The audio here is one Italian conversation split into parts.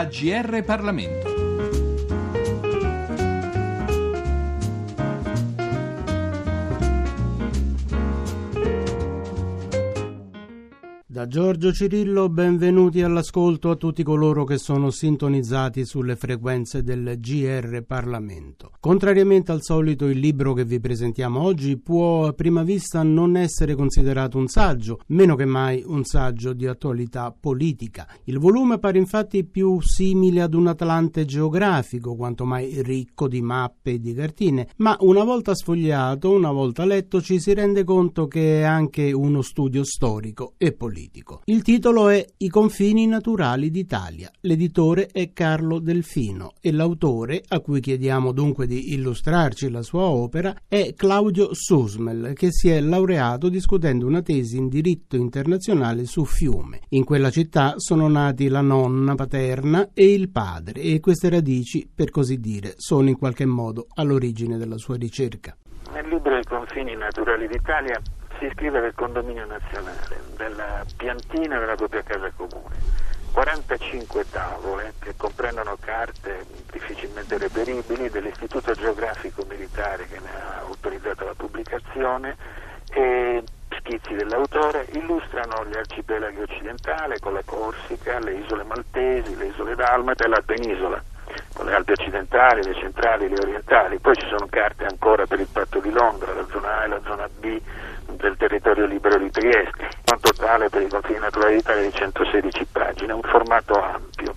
AGR Parlamento. Da Giorgio Cirillo benvenuti all'ascolto a tutti coloro che sono sintonizzati sulle frequenze del GR Parlamento. Contrariamente al solito il libro che vi presentiamo oggi può a prima vista non essere considerato un saggio, meno che mai un saggio di attualità politica. Il volume pare infatti più simile ad un atlante geografico, quanto mai ricco di mappe e di cartine, ma una volta sfogliato, una volta letto ci si rende conto che è anche uno studio storico e politico politico. Il titolo è I confini naturali d'Italia. L'editore è Carlo Delfino e l'autore, a cui chiediamo dunque di illustrarci la sua opera, è Claudio Susmel, che si è laureato discutendo una tesi in diritto internazionale su Fiume. In quella città sono nati la nonna paterna e il padre e queste radici, per così dire, sono in qualche modo all'origine della sua ricerca. Nel libro I confini naturali d'Italia si scrive del condominio nazionale, della piantina della propria casa comune. 45 tavole che comprendono carte difficilmente reperibili dell'Istituto Geografico Militare che ne ha autorizzato la pubblicazione e schizzi dell'autore illustrano gli arcipelaghi occidentali con la Corsica, le isole Maltesi, le isole Dalmate e la penisola con le Alpi occidentali, le centrali, le orientali. Poi ci sono carte ancora per il patto di Londra, la zona A e la zona B, del territorio libero di Trieste, un totale per i confini naturali d'Italia di 116 pagine, un formato ampio.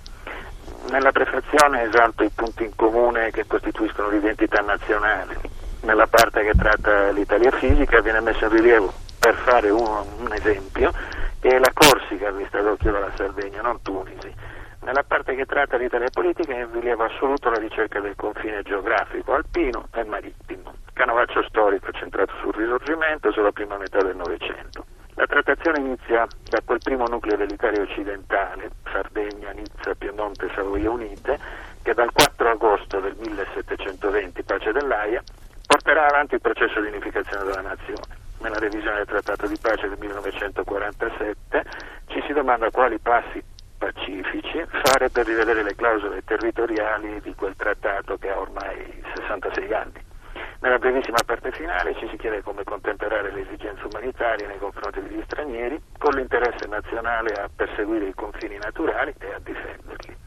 Nella prefazione esalto i punti in comune che costituiscono l'identità nazionale. Nella parte che tratta l'Italia fisica viene messo in rilievo, per fare un, un esempio, che è la Corsica vista d'occhio dalla Sardegna, non Tunisi. Nella parte che tratta l'Italia politica è in rilievo assoluto la ricerca del confine geografico alpino e marittimo canovaccio storico centrato sul risorgimento sulla prima metà del Novecento. La trattazione inizia da quel primo nucleo dell'Italia occidentale, Sardegna, Nizza, Piemonte, Savoia Unite, che dal 4 agosto del 1720, pace dell'Aia, porterà avanti il processo di unificazione della nazione. Nella revisione del Trattato di pace del 1947 ci si domanda quali passi pacifici fare per rivedere le clausole territoriali di quel trattato che ha ormai 66 anni. Nella brevissima parte finale ci si chiede come contemperare le esigenze umanitarie nei confronti degli stranieri con l'interesse nazionale a perseguire i confini naturali e a difenderli.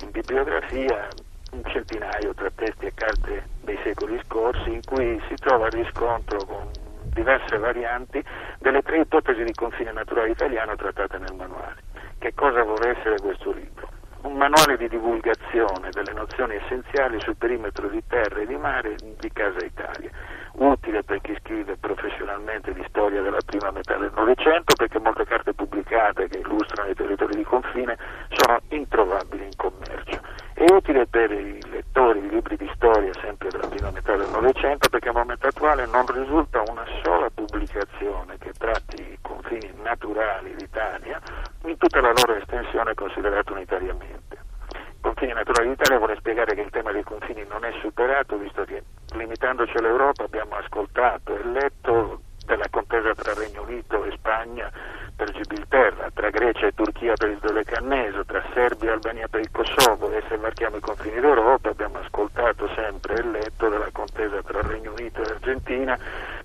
In bibliografia un centinaio tra testi e carte dei secoli scorsi in cui si trova riscontro con diverse varianti delle tre ipotesi di confine naturale italiano trattate nel manuale. Che cosa vuole essere questo libro? Un manuale di divulgazione delle nozioni essenziali sul perimetro di terra e di mare di Casa Italia, utile per chi scrive professionalmente di storia della prima metà del Novecento, perché molte carte pubblicate che illustrano i territori di confine sono introvabili in commercio. È utile per i lettori di libri di storia sempre della prima metà del Novecento, perché al momento attuale non risulta una sola pubblicazione che tratti i confini naturali d'Italia in tutta la loro estensione considerata unitariamente. D'Italia vuole spiegare che il tema dei confini non è superato, visto che limitandoci all'Europa abbiamo ascoltato e letto della contesa tra Regno Unito e Spagna per Gibilterra, tra Grecia e Turchia per il Dodecanneso, tra Serbia e Albania per il Kosovo e se varchiamo i confini d'Europa abbiamo ascoltato sempre e letto della contesa tra Regno Unito e Argentina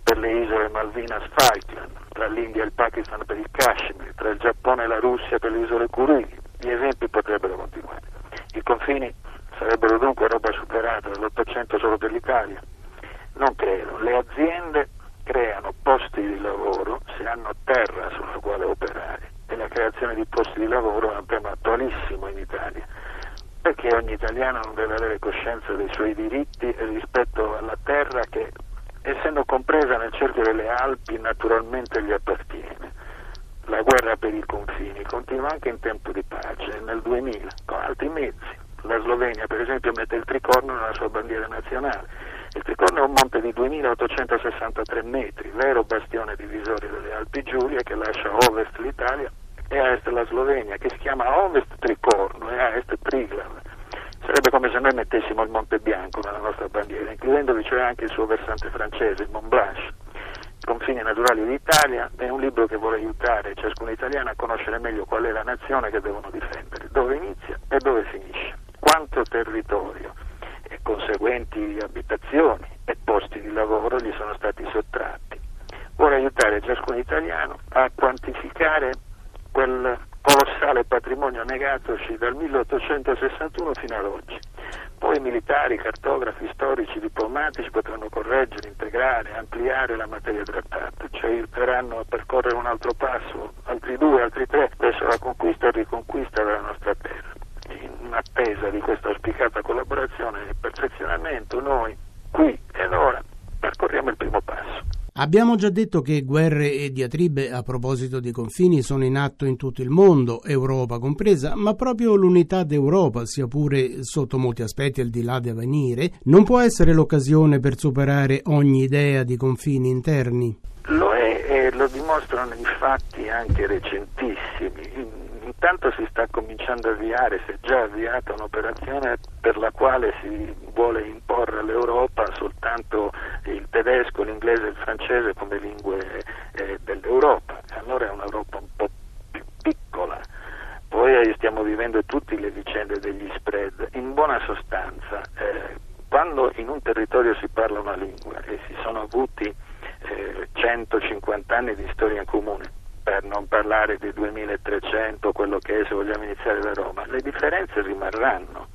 per le isole Malvinas Falkland, tra l'India e il Pakistan per il Kashmir, tra il Giappone e la Russia per le isole Kurili. Gli esempi potrebbero continuare. I confini sarebbero dunque roba superata dall'Ottocento solo per l'Italia? Non credo. Le aziende creano posti di lavoro se hanno terra sulla quale operare e la creazione di posti di lavoro è un tema attualissimo in Italia perché ogni italiano non deve avere coscienza dei suoi diritti rispetto alla terra che essendo compresa nel cerchio delle Alpi naturalmente gli appartiene. La guerra per i confini continua anche in tempo di pace, nel 2000, con altri mezzi. La Slovenia, per esempio, mette il tricorno nella sua bandiera nazionale il Tricorno è un monte di 2863 metri, vero bastione divisorio delle Alpi Giulie che lascia a ovest l'Italia e a est la Slovenia, che si chiama ovest Tricorno e a est Triglav. Sarebbe come se noi mettessimo il Monte Bianco nella nostra bandiera, includendovi cioè anche il suo versante francese, il Mont Blanc. confini naturali d'Italia è un libro che vuole aiutare ciascun italiano a conoscere meglio qual è la nazione che devono difendere, dove inizia e dove finisce, quanto territorio conseguenti abitazioni e posti di lavoro gli sono stati sottratti. Vuole aiutare ciascun italiano a quantificare quel colossale patrimonio negatoci dal 1861 fino ad oggi. Poi militari, cartografi, storici, diplomatici potranno correggere, integrare, ampliare la materia trattata, ci aiuteranno a percorrere un altro passo, altri due, altri tre, verso la conquista e riconquista della nostra terra. In attesa di questa auspicata collaborazione e perfezionamento, noi, qui ed ora, percorriamo il primo passo. Abbiamo già detto che guerre e diatribe a proposito di confini sono in atto in tutto il mondo, Europa compresa, ma proprio l'unità d'Europa, sia pure sotto molti aspetti al di là di avvenire, non può essere l'occasione per superare ogni idea di confini interni. Lo è e lo dimostrano i fatti anche recentissimi intanto si sta cominciando a avviare, si è già avviata un'operazione per la quale si vuole imporre all'Europa soltanto il tedesco, l'inglese e il francese come lingue eh, dell'Europa. Allora è un'Europa un po' più piccola. Poi stiamo vivendo tutte le vicende degli spread. In buona sostanza, eh, quando in un territorio si parla una lingua e si sono avuti eh, 150 anni di storia in comune, per non parlare di 2300, quello che è se vogliamo iniziare da Roma, le differenze rimarranno.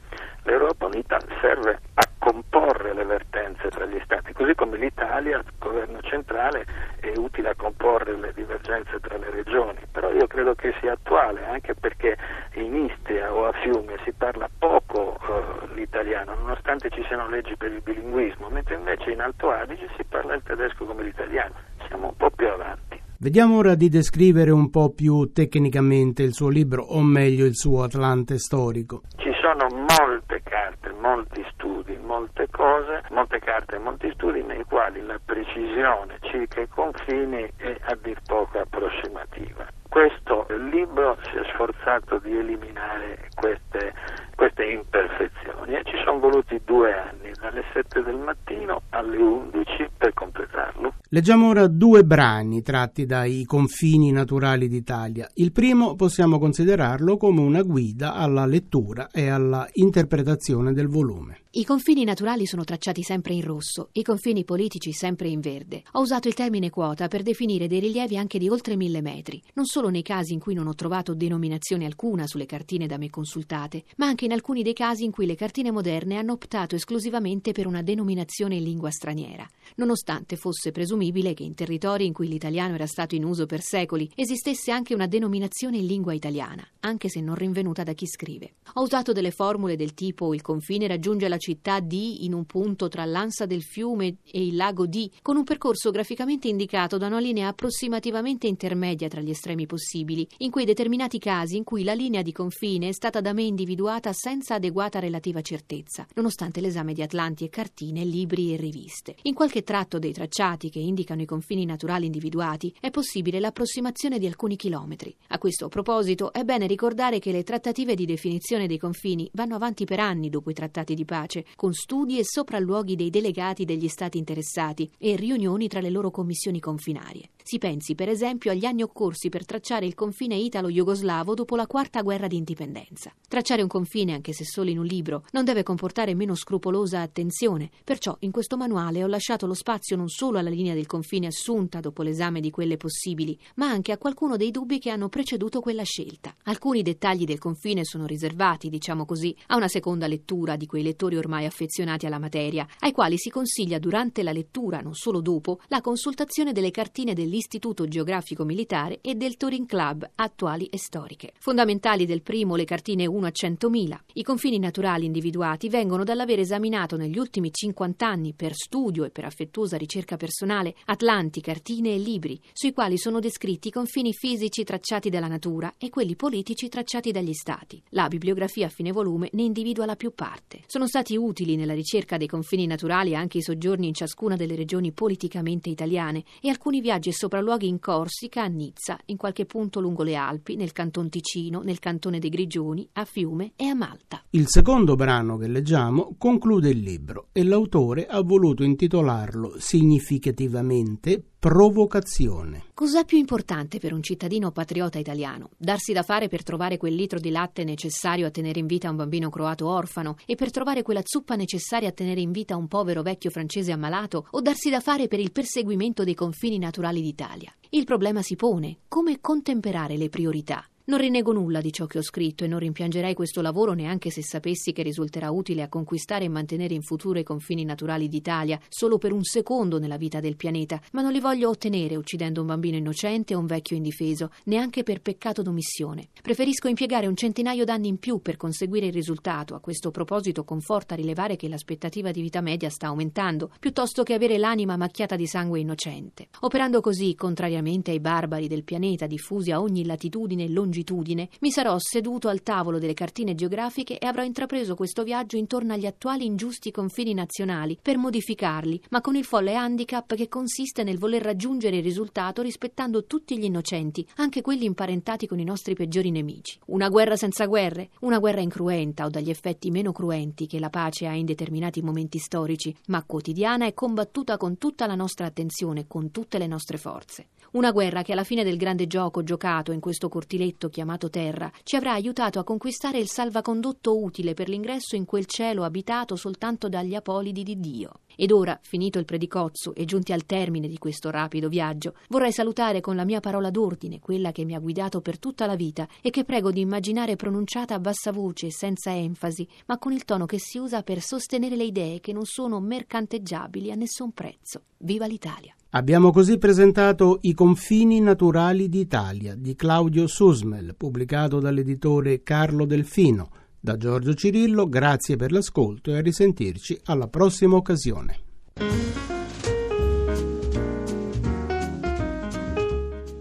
L'Europa unita serve a comporre le vertenze tra gli Stati, così come l'Italia, il governo centrale, è utile a comporre le divergenze tra le regioni, però io credo che sia attuale anche perché in Istria o a Fiume si parla poco eh, l'italiano, nonostante ci siano leggi per il bilinguismo, mentre invece in Alto Adige si parla il tedesco come l'italiano, siamo un po' più avanti. Vediamo ora di descrivere un po' più tecnicamente il suo libro, o meglio il suo Atlante storico. Ci sono molte carte, molti studi, molte cose, molte carte e molti studi nei quali la precisione circa i confini è a dir poco approssimativa. Questo libro si è sforzato di eliminare queste, queste imperfezioni e ci sono voluti due anni, dalle 7 del mattino alle 11 per completarlo. Leggiamo ora due brani tratti dai confini naturali d'Italia. Il primo possiamo considerarlo come una guida alla lettura e alla interpretazione del volume. I confini naturali sono tracciati sempre in rosso, i confini politici sempre in verde. Ho usato il termine quota per definire dei rilievi anche di oltre mille metri, non solo nei casi in cui non ho trovato denominazione alcuna sulle cartine da me consultate, ma anche in alcuni dei casi in cui le cartine moderne hanno optato esclusivamente per una denominazione in lingua straniera, nonostante fosse presumibile che in territori in cui l'italiano era stato in uso per secoli esistesse anche una denominazione in lingua italiana, anche se non rinvenuta da chi scrive. Ho usato delle formule del tipo il confine raggiunge la città di in un punto tra l'ansa del fiume e il lago di, con un percorso graficamente indicato da una linea approssimativamente intermedia tra gli estremi possibili, in quei determinati casi in cui la linea di confine è stata da me individuata senza adeguata relativa certezza, nonostante l'esame di atlanti e cartine, libri e riviste. In qualche tratto dei tracciati che indicano i confini naturali individuati è possibile l'approssimazione di alcuni chilometri. A questo proposito è bene ricordare che le trattative di definizione dei confini vanno avanti per anni dopo i trattati di pace pace, con studi e sopralluoghi dei delegati degli stati interessati e riunioni tra le loro commissioni confinarie. Si pensi, per esempio, agli anni occorsi per tracciare il confine italo-jugoslavo dopo la quarta guerra di indipendenza. Tracciare un confine, anche se solo in un libro, non deve comportare meno scrupolosa attenzione, perciò in questo manuale ho lasciato lo spazio non solo alla linea del confine assunta dopo l'esame di quelle possibili, ma anche a qualcuno dei dubbi che hanno preceduto quella scelta. Alcuni dettagli del confine sono riservati, diciamo così, a una seconda lettura di quei lettori ormai affezionati alla materia, ai quali si consiglia durante la lettura, non solo dopo, la consultazione delle cartine del dell'Istituto Geografico Militare e del Touring Club attuali e storiche. Fondamentali del primo le cartine 1 a 100.000. I confini naturali individuati vengono dall'aver esaminato negli ultimi 50 anni per studio e per affettuosa ricerca personale atlanti, cartine e libri, sui quali sono descritti i confini fisici tracciati dalla natura e quelli politici tracciati dagli stati. La bibliografia a fine volume ne individua la più parte. Sono stati utili nella ricerca dei confini naturali anche i soggiorni in ciascuna delle regioni politicamente italiane e alcuni viaggi sopralluoghi in Corsica, a Nizza, in qualche punto lungo le Alpi, nel canton Ticino, nel cantone dei Grigioni, a Fiume e a Malta. Il secondo brano che leggiamo conclude il libro e l'autore ha voluto intitolarlo significativamente provocazione. Cos'è più importante per un cittadino patriota italiano? Darsi da fare per trovare quel litro di latte necessario a tenere in vita un bambino croato orfano e per trovare quella zuppa necessaria a tenere in vita un povero vecchio francese ammalato o darsi da fare per il perseguimento dei confini naturali d'Italia? Il problema si pone come contemperare le priorità. Non rinnego nulla di ciò che ho scritto e non rimpiangerei questo lavoro neanche se sapessi che risulterà utile a conquistare e mantenere in futuro i confini naturali d'Italia solo per un secondo nella vita del pianeta, ma non li voglio ottenere uccidendo un bambino innocente o un vecchio indifeso, neanche per peccato d'omissione. Preferisco impiegare un centinaio d'anni in più per conseguire il risultato. A questo proposito conforta rilevare che l'aspettativa di vita media sta aumentando, piuttosto che avere l'anima macchiata di sangue innocente. Operando così, contrariamente ai barbari del pianeta diffusi a ogni latitudine e longitudine, longitudine, mi sarò seduto al tavolo delle cartine geografiche e avrò intrapreso questo viaggio intorno agli attuali ingiusti confini nazionali per modificarli, ma con il folle handicap che consiste nel voler raggiungere il risultato rispettando tutti gli innocenti, anche quelli imparentati con i nostri peggiori nemici. Una guerra senza guerre, una guerra incruenta o dagli effetti meno cruenti che la pace ha in determinati momenti storici, ma quotidiana e combattuta con tutta la nostra attenzione, con tutte le nostre forze. Una guerra che alla fine del grande gioco giocato in questo cortiletto chiamato Terra ci avrà aiutato a conquistare il salvacondotto utile per l'ingresso in quel cielo abitato soltanto dagli apolidi di Dio. Ed ora, finito il predicozzo e giunti al termine di questo rapido viaggio, vorrei salutare con la mia parola d'ordine quella che mi ha guidato per tutta la vita e che prego di immaginare pronunciata a bassa voce, senza enfasi, ma con il tono che si usa per sostenere le idee che non sono mercanteggiabili a nessun prezzo. Viva l'Italia! Abbiamo così presentato I confini naturali d'Italia di Claudio Susmel, pubblicato dall'editore Carlo Delfino. Da Giorgio Cirillo, grazie per l'ascolto e a risentirci alla prossima occasione.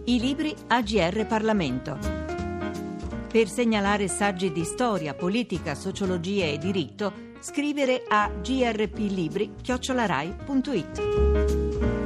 I libri AGR Parlamento. Per segnalare saggi di storia, politica, sociologia e diritto, scrivere a grplibri@rai.it.